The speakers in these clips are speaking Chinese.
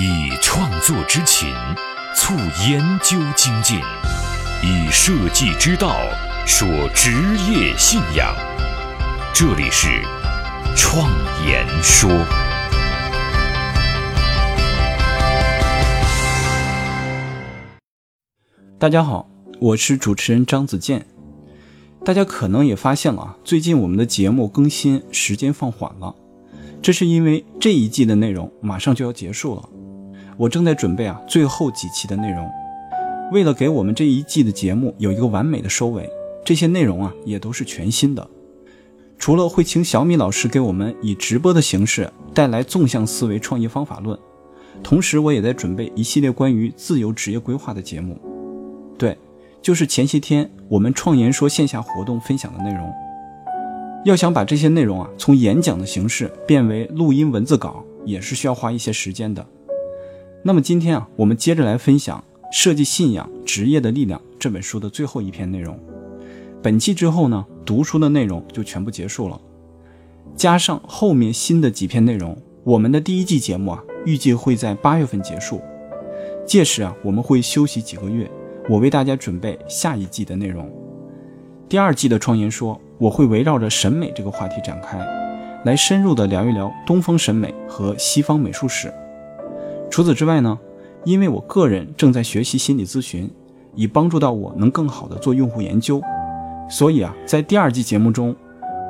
以创作之情促研究精进，以设计之道说职业信仰。这里是创言说。大家好，我是主持人张子健。大家可能也发现了，最近我们的节目更新时间放缓了，这是因为这一季的内容马上就要结束了，我正在准备啊最后几期的内容。为了给我们这一季的节目有一个完美的收尾，这些内容啊也都是全新的。除了会请小米老师给我们以直播的形式带来纵向思维创业方法论，同时我也在准备一系列关于自由职业规划的节目。对。就是前些天我们创言说线下活动分享的内容，要想把这些内容啊从演讲的形式变为录音文字稿，也是需要花一些时间的。那么今天啊，我们接着来分享《设计信仰职业的力量》这本书的最后一篇内容。本期之后呢，读书的内容就全部结束了，加上后面新的几篇内容，我们的第一季节目啊，预计会在八月份结束。届时啊，我们会休息几个月。我为大家准备下一季的内容。第二季的创言说，我会围绕着审美这个话题展开，来深入的聊一聊东方审美和西方美术史。除此之外呢，因为我个人正在学习心理咨询，以帮助到我能更好的做用户研究，所以啊，在第二季节目中，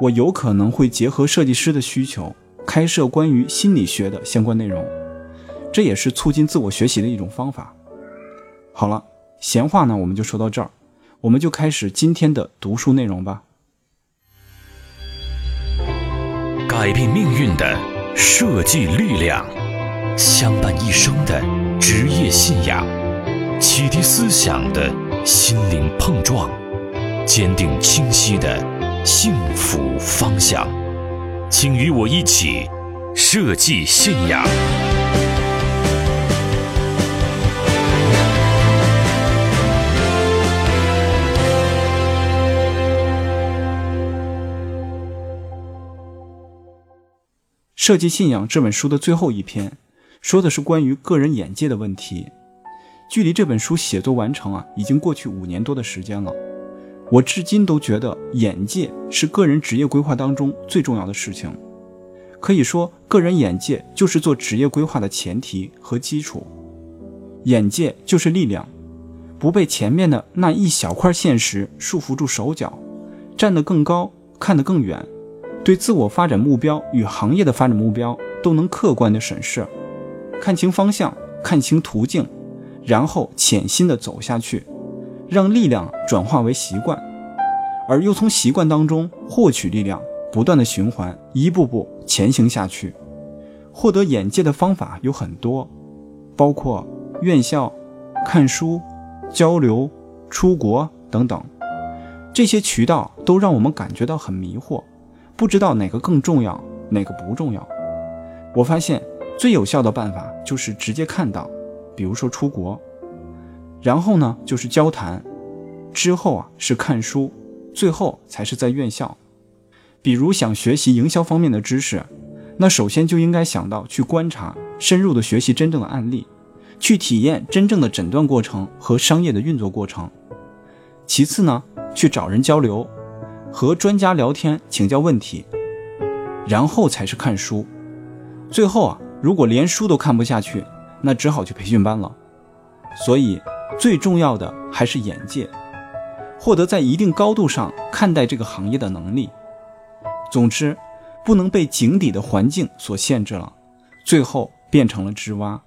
我有可能会结合设计师的需求，开设关于心理学的相关内容，这也是促进自我学习的一种方法。好了。闲话呢，我们就说到这儿，我们就开始今天的读书内容吧。改变命运的设计力量，相伴一生的职业信仰，启迪思想的心灵碰撞，坚定清晰的幸福方向，请与我一起设计信仰。《设计信仰》这本书的最后一篇，说的是关于个人眼界的问题。距离这本书写作完成啊，已经过去五年多的时间了。我至今都觉得眼界是个人职业规划当中最重要的事情。可以说，个人眼界就是做职业规划的前提和基础。眼界就是力量，不被前面的那一小块现实束缚住手脚，站得更高，看得更远。对自我发展目标与行业的发展目标都能客观的审视，看清方向，看清途径，然后潜心的走下去，让力量转化为习惯，而又从习惯当中获取力量，不断的循环，一步步前行下去。获得眼界的方法有很多，包括院校、看书、交流、出国等等，这些渠道都让我们感觉到很迷惑。不知道哪个更重要，哪个不重要。我发现最有效的办法就是直接看到，比如说出国，然后呢就是交谈，之后啊是看书，最后才是在院校。比如想学习营销方面的知识，那首先就应该想到去观察，深入的学习真正的案例，去体验真正的诊断过程和商业的运作过程。其次呢，去找人交流。和专家聊天请教问题，然后才是看书。最后啊，如果连书都看不下去，那只好去培训班了。所以最重要的还是眼界，获得在一定高度上看待这个行业的能力。总之，不能被井底的环境所限制了，最后变成了织蛙。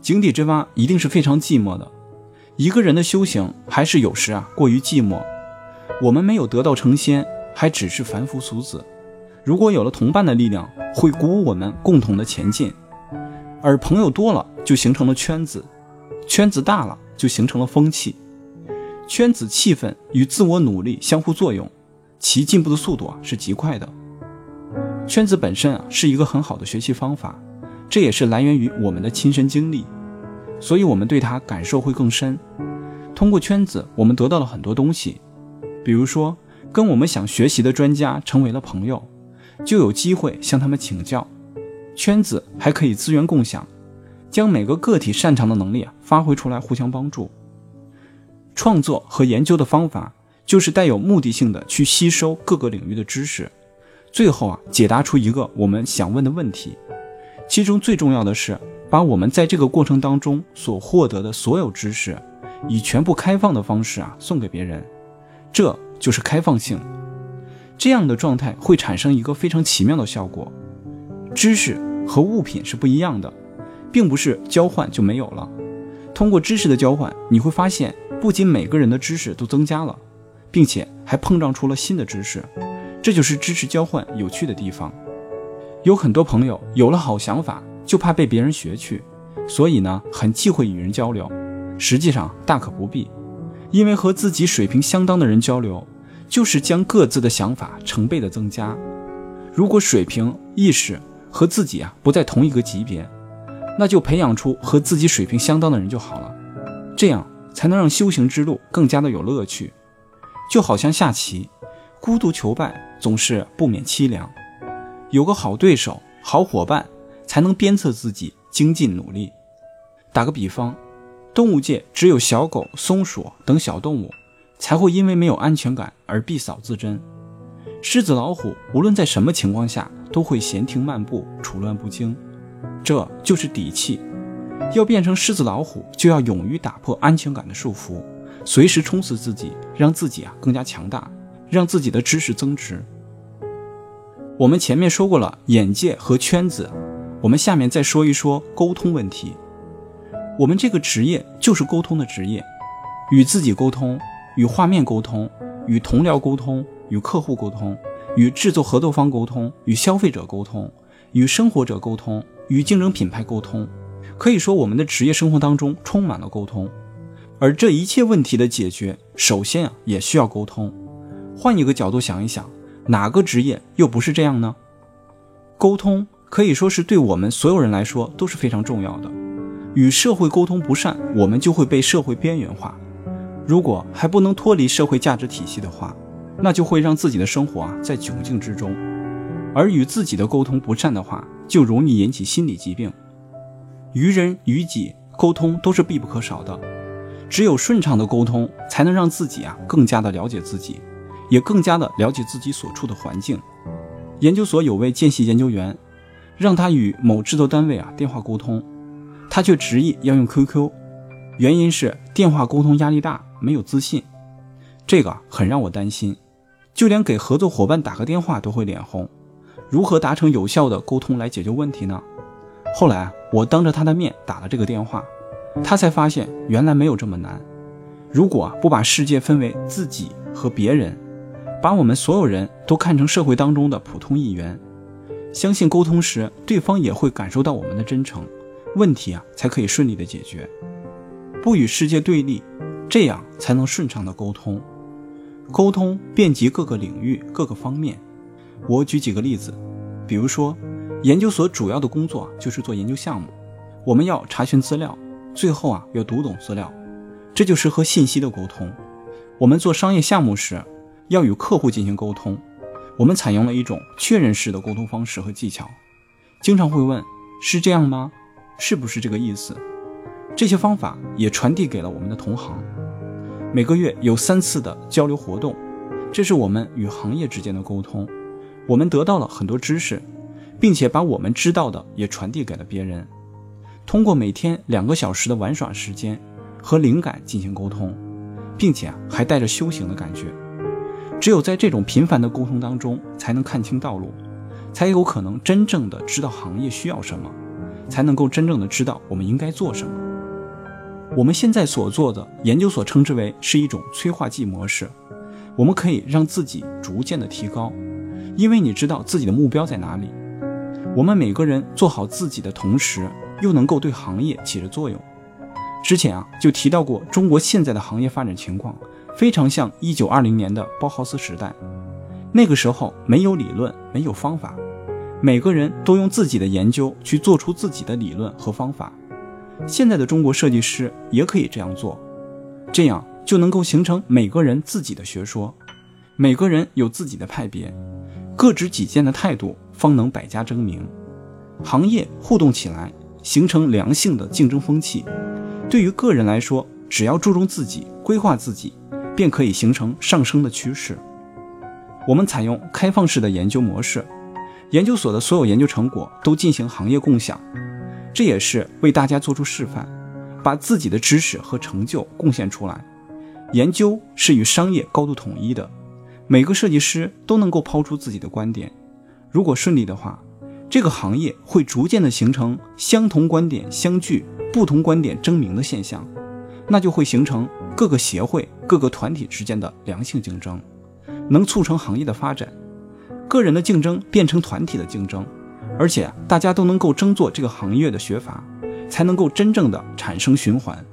井底之蛙一定是非常寂寞的。一个人的修行还是有时啊过于寂寞。我们没有得道成仙，还只是凡夫俗子。如果有了同伴的力量，会鼓舞我们共同的前进。而朋友多了，就形成了圈子；圈子大了，就形成了风气。圈子气氛与自我努力相互作用，其进步的速度啊是极快的。圈子本身啊是一个很好的学习方法，这也是来源于我们的亲身经历，所以我们对它感受会更深。通过圈子，我们得到了很多东西。比如说，跟我们想学习的专家成为了朋友，就有机会向他们请教。圈子还可以资源共享，将每个个体擅长的能力发挥出来，互相帮助。创作和研究的方法就是带有目的性的去吸收各个领域的知识，最后啊解答出一个我们想问的问题。其中最重要的是把我们在这个过程当中所获得的所有知识，以全部开放的方式啊送给别人，这就是开放性。这样的状态会产生一个非常奇妙的效果。知识和物品是不一样的，并不是交换就没有了。通过知识的交换，你会发现。不仅每个人的知识都增加了，并且还碰撞出了新的知识，这就是知识交换有趣的地方。有很多朋友有了好想法，就怕被别人学去，所以呢，很忌讳与人交流。实际上大可不必，因为和自己水平相当的人交流，就是将各自的想法成倍的增加。如果水平意识和自己啊不在同一个级别，那就培养出和自己水平相当的人就好了，这样。才能让修行之路更加的有乐趣，就好像下棋，孤独求败总是不免凄凉，有个好对手、好伙伴，才能鞭策自己精进努力。打个比方，动物界只有小狗、松鼠等小动物，才会因为没有安全感而闭扫自珍。狮子、老虎无论在什么情况下都会闲庭漫步、处乱不惊，这就是底气。要变成狮子老虎，就要勇于打破安全感的束缚，随时充实自己，让自己啊更加强大，让自己的知识增值。我们前面说过了眼界和圈子，我们下面再说一说沟通问题。我们这个职业就是沟通的职业，与自己沟通，与画面沟通，与同僚沟通，与客户沟通，与制作合作方沟通，与消费者沟通，与生活者沟通，与竞争品牌沟通。可以说，我们的职业生活当中充满了沟通，而这一切问题的解决，首先啊也需要沟通。换一个角度想一想，哪个职业又不是这样呢？沟通可以说是对我们所有人来说都是非常重要的。与社会沟通不善，我们就会被社会边缘化。如果还不能脱离社会价值体系的话，那就会让自己的生活啊在窘境之中。而与自己的沟通不善的话，就容易引起心理疾病。于人于己，沟通都是必不可少的。只有顺畅的沟通，才能让自己啊更加的了解自己，也更加的了解自己所处的环境。研究所有位见习研究员，让他与某制作单位啊电话沟通，他却执意要用 QQ，原因是电话沟通压力大，没有自信。这个很让我担心，就连给合作伙伴打个电话都会脸红，如何达成有效的沟通来解决问题呢？后来我当着他的面打了这个电话，他才发现原来没有这么难。如果不把世界分为自己和别人，把我们所有人都看成社会当中的普通一员，相信沟通时对方也会感受到我们的真诚，问题啊才可以顺利的解决。不与世界对立，这样才能顺畅的沟通。沟通遍及各个领域各个方面。我举几个例子，比如说。研究所主要的工作就是做研究项目，我们要查询资料，最后啊要读懂资料，这就是和信息的沟通。我们做商业项目时，要与客户进行沟通，我们采用了一种确认式的沟通方式和技巧，经常会问是这样吗？是不是这个意思？这些方法也传递给了我们的同行。每个月有三次的交流活动，这是我们与行业之间的沟通，我们得到了很多知识。并且把我们知道的也传递给了别人，通过每天两个小时的玩耍时间和灵感进行沟通，并且还带着修行的感觉。只有在这种频繁的沟通当中，才能看清道路，才有可能真正的知道行业需要什么，才能够真正的知道我们应该做什么。我们现在所做的研究所称之为是一种催化剂模式，我们可以让自己逐渐的提高，因为你知道自己的目标在哪里。我们每个人做好自己的同时，又能够对行业起着作用。之前啊就提到过，中国现在的行业发展情况非常像一九二零年的包豪斯时代。那个时候没有理论，没有方法，每个人都用自己的研究去做出自己的理论和方法。现在的中国设计师也可以这样做，这样就能够形成每个人自己的学说，每个人有自己的派别。各执己见的态度，方能百家争鸣。行业互动起来，形成良性的竞争风气。对于个人来说，只要注重自己，规划自己，便可以形成上升的趋势。我们采用开放式的研究模式，研究所的所有研究成果都进行行业共享，这也是为大家做出示范，把自己的知识和成就贡献出来。研究是与商业高度统一的，每个设计师都能够抛出自己的观点。如果顺利的话，这个行业会逐渐的形成相同观点相聚、不同观点争鸣的现象，那就会形成各个协会、各个团体之间的良性竞争。能促成行业的发展，个人的竞争变成团体的竞争，而且大家都能够争做这个行业的学阀，才能够真正的产生循环，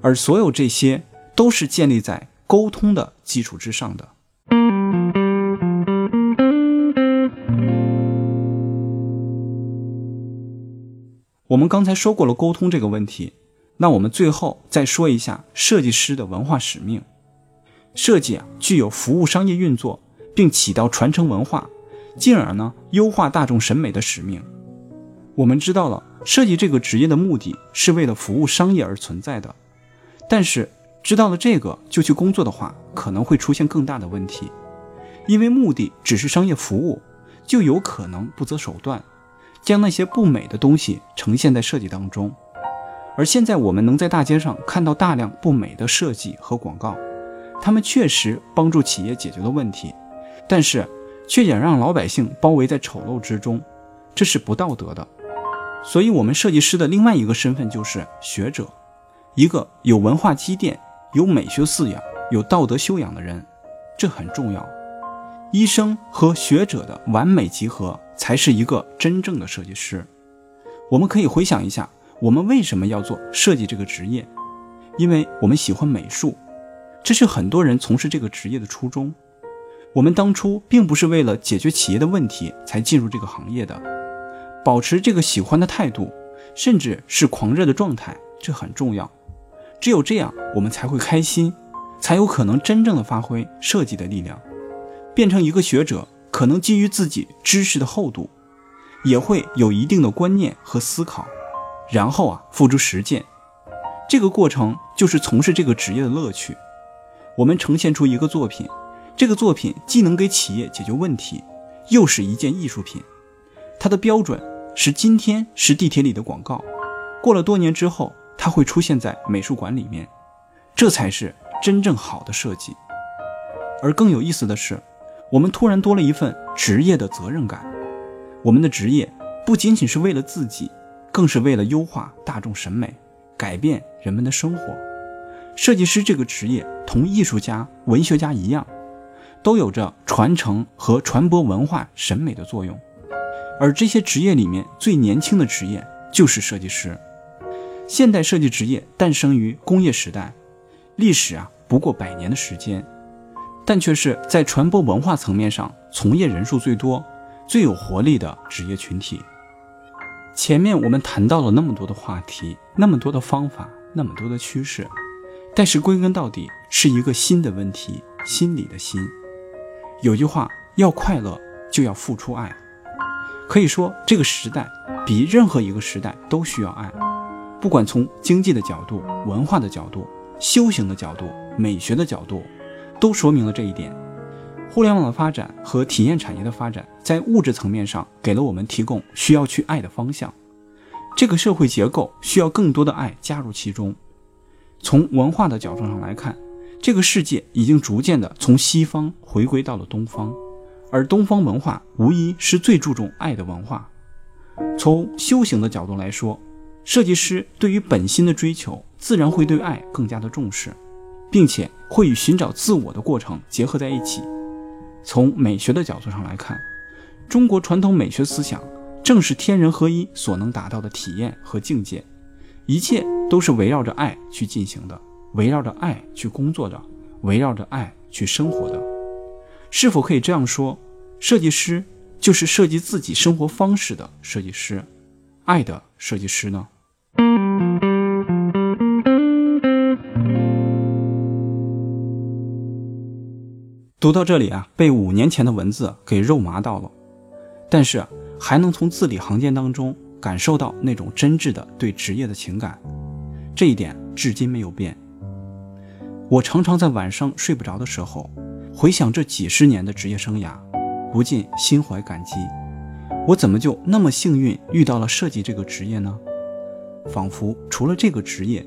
而所有这些都是建立在沟通的基础之上的。我们刚才说过了沟通这个问题，那我们最后再说一下设计师的文化使命。设计啊，具有服务商业运作，并起到传承文化，进而呢优化大众审美的使命。我们知道了，设计这个职业的目的是为了服务商业而存在的。但是知道了这个就去工作的话，可能会出现更大的问题，因为目的只是商业服务，就有可能不择手段，将那些不美的东西呈现在设计当中。而现在我们能在大街上看到大量不美的设计和广告。他们确实帮助企业解决了问题，但是却也让老百姓包围在丑陋之中，这是不道德的。所以，我们设计师的另外一个身份就是学者，一个有文化积淀、有美学素养、有道德修养的人，这很重要。医生和学者的完美集合，才是一个真正的设计师。我们可以回想一下，我们为什么要做设计这个职业？因为我们喜欢美术。这是很多人从事这个职业的初衷。我们当初并不是为了解决企业的问题才进入这个行业的，保持这个喜欢的态度，甚至是狂热的状态，这很重要。只有这样，我们才会开心，才有可能真正的发挥设计的力量，变成一个学者。可能基于自己知识的厚度，也会有一定的观念和思考，然后啊，付诸实践。这个过程就是从事这个职业的乐趣。我们呈现出一个作品，这个作品既能给企业解决问题，又是一件艺术品。它的标准是今天是地铁里的广告，过了多年之后，它会出现在美术馆里面。这才是真正好的设计。而更有意思的是，我们突然多了一份职业的责任感。我们的职业不仅仅是为了自己，更是为了优化大众审美，改变人们的生活。设计师这个职业同艺术家、文学家一样，都有着传承和传播文化审美的作用。而这些职业里面最年轻的职业就是设计师。现代设计职业诞生于工业时代，历史啊不过百年的时间，但却是在传播文化层面上从业人数最多、最有活力的职业群体。前面我们谈到了那么多的话题，那么多的方法，那么多的趋势。但是归根到底是一个心的问题，心理的心。有句话，要快乐就要付出爱。可以说，这个时代比任何一个时代都需要爱。不管从经济的角度、文化的角度、修行的角度、美学的角度，都说明了这一点。互联网的发展和体验产业的发展，在物质层面上给了我们提供需要去爱的方向。这个社会结构需要更多的爱加入其中。从文化的角度上来看，这个世界已经逐渐的从西方回归到了东方，而东方文化无疑是最注重爱的文化。从修行的角度来说，设计师对于本心的追求，自然会对爱更加的重视，并且会与寻找自我的过程结合在一起。从美学的角度上来看，中国传统美学思想正是天人合一所能达到的体验和境界。一切都是围绕着爱去进行的，围绕着爱去工作的，围绕着爱去生活的。是否可以这样说，设计师就是设计自己生活方式的设计师，爱的设计师呢？读到这里啊，被五年前的文字给肉麻到了，但是还能从字里行间当中。感受到那种真挚的对职业的情感，这一点至今没有变。我常常在晚上睡不着的时候，回想这几十年的职业生涯，不禁心怀感激。我怎么就那么幸运遇到了设计这个职业呢？仿佛除了这个职业，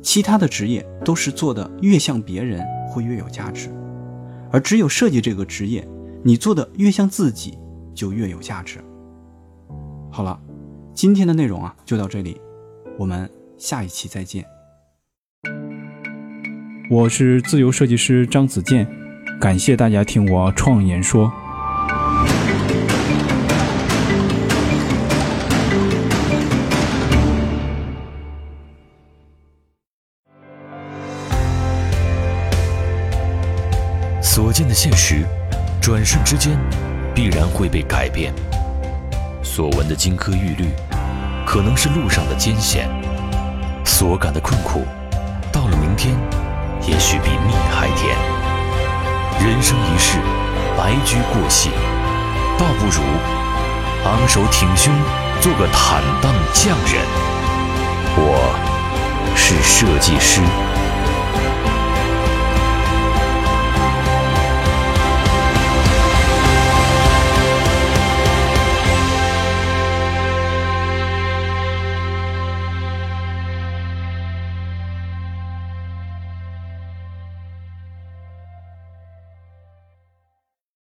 其他的职业都是做的越像别人会越有价值，而只有设计这个职业，你做的越像自己就越有价值。好了，今天的内容啊就到这里，我们下一期再见。我是自由设计师张子健，感谢大家听我创言说。所见的现实，转瞬之间必然会被改变；所闻的金科玉律，可能是路上的艰险；所感的困苦，到了明天。也许比蜜还甜。人生一世，白驹过隙，倒不如昂首挺胸，做个坦荡匠人。我是设计师。